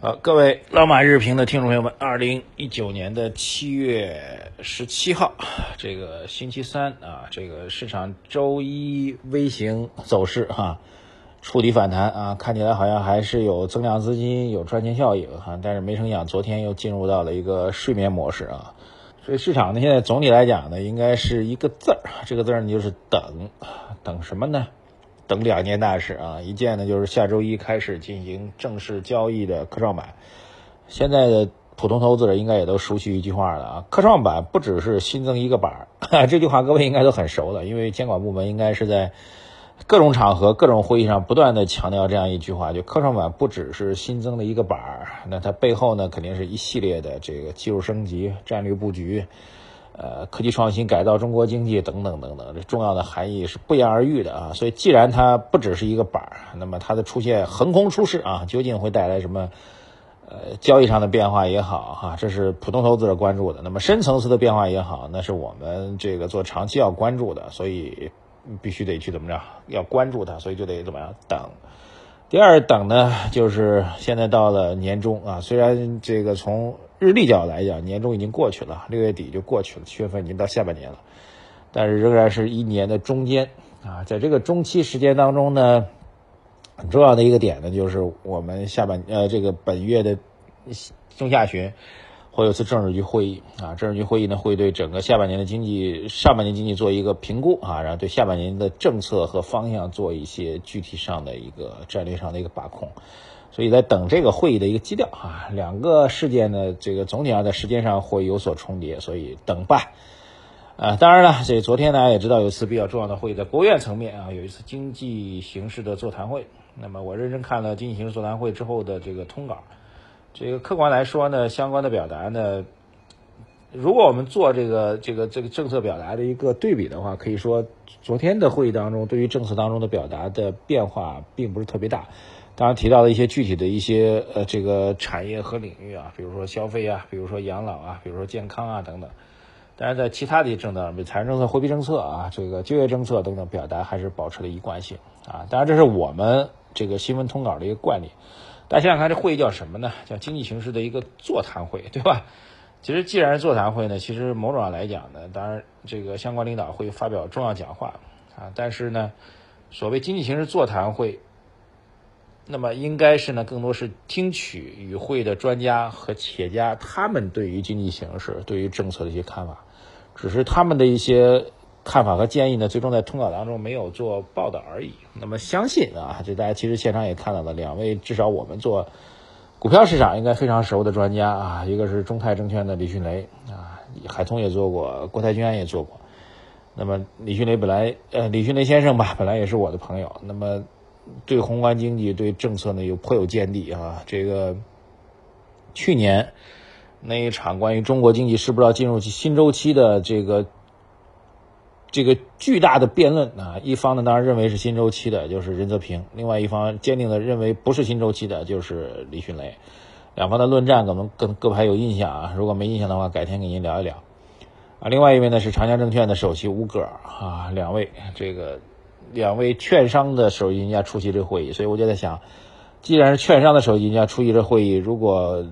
好，各位老马日评的听众朋友们，二零一九年的七月十七号，这个星期三啊，这个市场周一微型走势哈，触底反弹啊，看起来好像还是有增量资金，有赚钱效应哈，但是没成想昨天又进入到了一个睡眠模式啊，所以市场呢现在总体来讲呢，应该是一个字儿，这个字儿呢就是等，等什么呢？等两件大事啊，一件呢就是下周一开始进行正式交易的科创板。现在的普通投资者应该也都熟悉一句话了啊，科创板不只是新增一个板儿，这句话各位应该都很熟了，因为监管部门应该是在各种场合、各种会议上不断的强调这样一句话，就科创板不只是新增的一个板儿，那它背后呢肯定是一系列的这个技术升级、战略布局。呃，科技创新改造中国经济等等等等，这重要的含义是不言而喻的啊。所以，既然它不只是一个板儿，那么它的出现横空出世啊，究竟会带来什么？呃，交易上的变化也好哈，这是普通投资者关注的。那么深层次的变化也好，那是我们这个做长期要关注的。所以必须得去怎么着，要关注它，所以就得怎么样等。第二等呢，就是现在到了年终啊，虽然这个从日历角度来讲，年终已经过去了，六月底就过去了，七月份已经到下半年了，但是仍然是一年的中间啊，在这个中期时间当中呢，很重要的一个点呢，就是我们下半呃这个本月的中下旬会有一次政治局会议啊，政治局会议呢会对整个下半年的经济、上半年经济做一个评估啊，然后对下半年的政策和方向做一些具体上的一个战略上的一个把控。所以在等这个会议的一个基调啊，两个事件呢，这个总体上在时间上会有所重叠，所以等吧。啊，当然了，这昨天大家也知道有一次比较重要的会议，在国务院层面啊，有一次经济形势的座谈会。那么我认真看了经济形势座谈会之后的这个通稿，这个客观来说呢，相关的表达呢，如果我们做这个这个这个政策表达的一个对比的话，可以说昨天的会议当中，对于政策当中的表达的变化并不是特别大。当然提到了一些具体的一些呃这个产业和领域啊，比如说消费啊，比如说养老啊，比如说健康啊等等。但是在其他的一些政策，比如财政政策、货币政策啊，这个就业政策等等，表达还是保持了一贯性啊。当然这是我们这个新闻通稿的一个惯例。大家想想看，这会议叫什么呢？叫经济形势的一个座谈会，对吧？其实既然是座谈会呢，其实某种上来讲呢，当然这个相关领导会发表重要讲话啊。但是呢，所谓经济形势座谈会。那么应该是呢，更多是听取与会的专家和企业家他们对于经济形势、对于政策的一些看法，只是他们的一些看法和建议呢，最终在通稿当中没有做报道而已。那么相信啊，这大家其实现场也看到了，两位至少我们做股票市场应该非常熟的专家啊，一个是中泰证券的李迅雷啊，海通也做过，国泰君安也做过。那么李迅雷本来呃，李迅雷先生吧，本来也是我的朋友。那么对宏观经济、对政策呢，有颇有见地啊。这个去年那一场关于中国经济是不是要进入新周期的这个这个巨大的辩论啊，一方呢当然认为是新周期的，就是任泽平；另外一方坚定的认为不是新周期的，就是李迅雷。两方的论战可能各各位有印象啊，如果没印象的话，改天给您聊一聊啊。另外一位呢是长江证券的首席吴戈啊，两位这个。两位券商的首席赢家出席这个会议，所以我就在想，既然是券商的首席赢家出席这会议，如果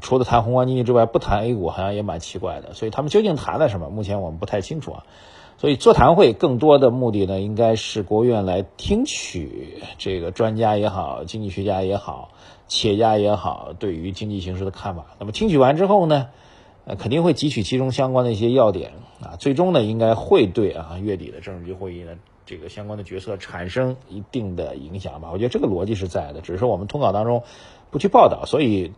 除了谈宏观经济之外不谈 A 股，好像也蛮奇怪的。所以他们究竟谈了什么？目前我们不太清楚啊。所以座谈会更多的目的呢，应该是国务院来听取这个专家也好、经济学家也好、企业家也好对于经济形势的看法。那么听取完之后呢，呃，肯定会汲取其中相关的一些要点啊，最终呢，应该会对啊月底的政治局会议呢。这个相关的决策产生一定的影响吧，我觉得这个逻辑是在的，只是我们通稿当中不去报道，所以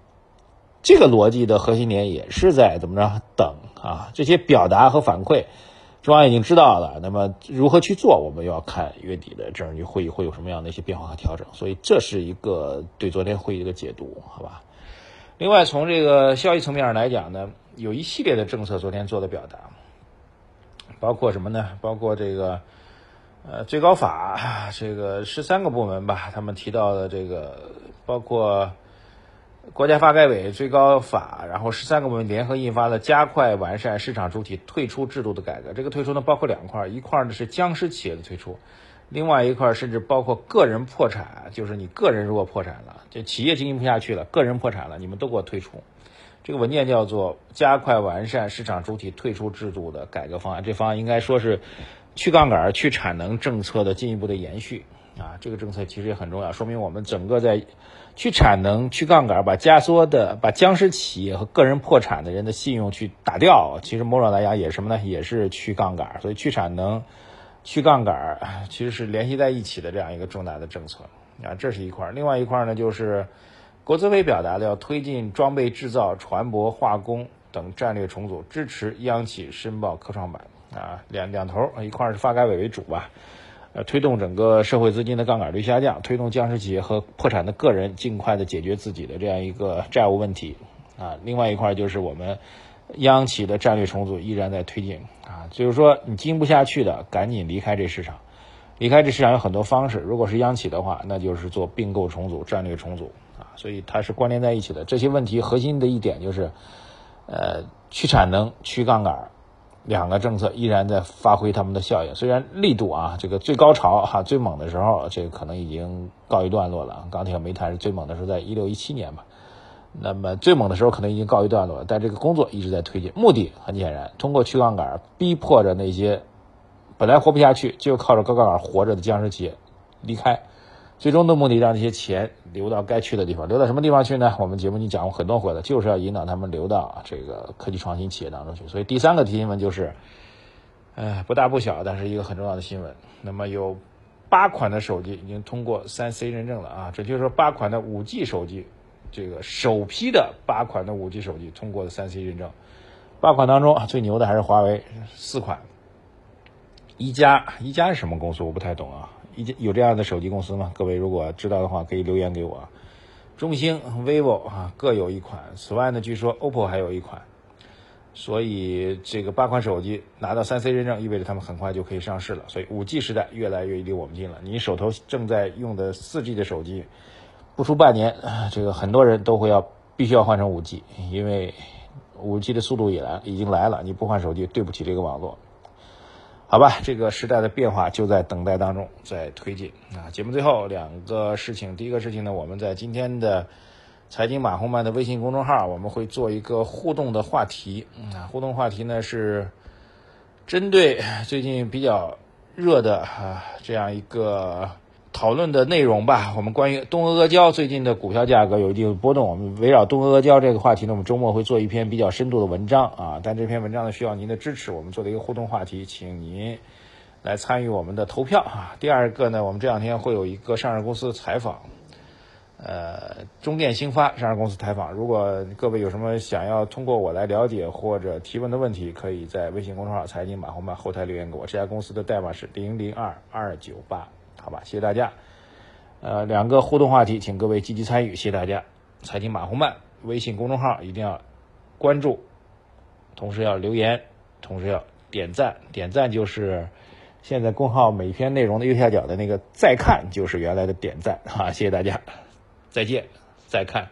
这个逻辑的核心点也是在怎么着等啊，这些表达和反馈，中央已经知道了，那么如何去做，我们要看月底的政治局会议会有什么样的一些变化和调整，所以这是一个对昨天会议的解读，好吧？另外从这个消息层面上来讲呢，有一系列的政策昨天做的表达，包括什么呢？包括这个。呃，最高法这个十三个部门吧，他们提到的这个包括国家发改委、最高法，然后十三个部门联合印发了加快完善市场主体退出制度的改革。这个退出呢，包括两块，一块呢是僵尸企业的退出，另外一块甚至包括个人破产，就是你个人如果破产了，就企业经营不下去了，个人破产了，你们都给我退出。这个文件叫做《加快完善市场主体退出制度的改革方案》，这方案应该说是去杠杆、去产能政策的进一步的延续啊。这个政策其实也很重要，说明我们整个在去产能、去杠杆，把压缩的、把僵尸企业和个人破产的人的信用去打掉。其实某种来讲也什么呢？也是去杠杆。所以去产能、去杠杆其实是联系在一起的这样一个重大的政策啊。这是一块，另外一块呢就是。国资委表达了要推进装备制造、船舶化工等战略重组，支持央企申报科创板啊，两两头一块是发改委为主吧，呃，推动整个社会资金的杠杆率下降，推动僵尸企业和破产的个人尽快的解决自己的这样一个债务问题啊。另外一块就是我们央企的战略重组依然在推进啊，就是说你经不下去的，赶紧离开这市场，离开这市场有很多方式，如果是央企的话，那就是做并购重组、战略重组。啊所以它是关联在一起的。这些问题核心的一点就是，呃，去产能、去杠杆，两个政策依然在发挥他们的效应。虽然力度啊，这个最高潮哈最猛的时候，这个可能已经告一段落了。钢铁和煤炭是最猛的时候，在一六一七年吧。那么最猛的时候可能已经告一段落了，但这个工作一直在推进。目的很显然，通过去杠杆，逼迫着那些本来活不下去就靠着高杠杆活着的僵尸企业离开。最终的目的让这些钱流到该去的地方，流到什么地方去呢？我们节目已经讲过很多回了，就是要引导他们流到这个科技创新企业当中去。所以第三个新闻就是，呃，不大不小，但是一个很重要的新闻。那么有八款的手机已经通过三 C 认证了啊，这就是说八款的五 G 手机，这个首批的八款的五 G 手机通过了三 C 认证。八款当中最牛的还是华为四款，一加一加是什么公司？我不太懂啊。已经有这样的手机公司吗？各位如果知道的话，可以留言给我。中兴、vivo 啊各有一款，此外呢，据说 OPPO 还有一款。所以这个八款手机拿到三 C 认证，意味着他们很快就可以上市了。所以五 G 时代越来越离我们近了。你手头正在用的四 G 的手机，不出半年，这个很多人都会要必须要换成五 G，因为五 G 的速度也来已经来了。你不换手机，对不起这个网络。好吧，这个时代的变化就在等待当中，在推进啊。节目最后两个事情，第一个事情呢，我们在今天的财经马红漫的微信公众号，我们会做一个互动的话题啊。互动话题呢是针对最近比较热的啊这样一个。讨论的内容吧，我们关于东阿阿胶最近的股票价格有一定的波动，我们围绕东阿阿胶这个话题呢，我们周末会做一篇比较深度的文章啊。但这篇文章呢需要您的支持，我们做的一个互动话题，请您来参与我们的投票啊。第二个呢，我们这两天会有一个上市公司采访，呃，中电兴发上市公司采访。如果各位有什么想要通过我来了解或者提问的问题，可以在微信公众号“财经马红漫”后台留言给我。这家公司的代码是零零二二九八。好吧，谢谢大家。呃，两个互动话题，请各位积极参与，谢谢大家。财经马红漫微信公众号一定要关注，同时要留言，同时要点赞。点赞就是现在公号每篇内容的右下角的那个再看，就是原来的点赞。啊，谢谢大家，再见，再看。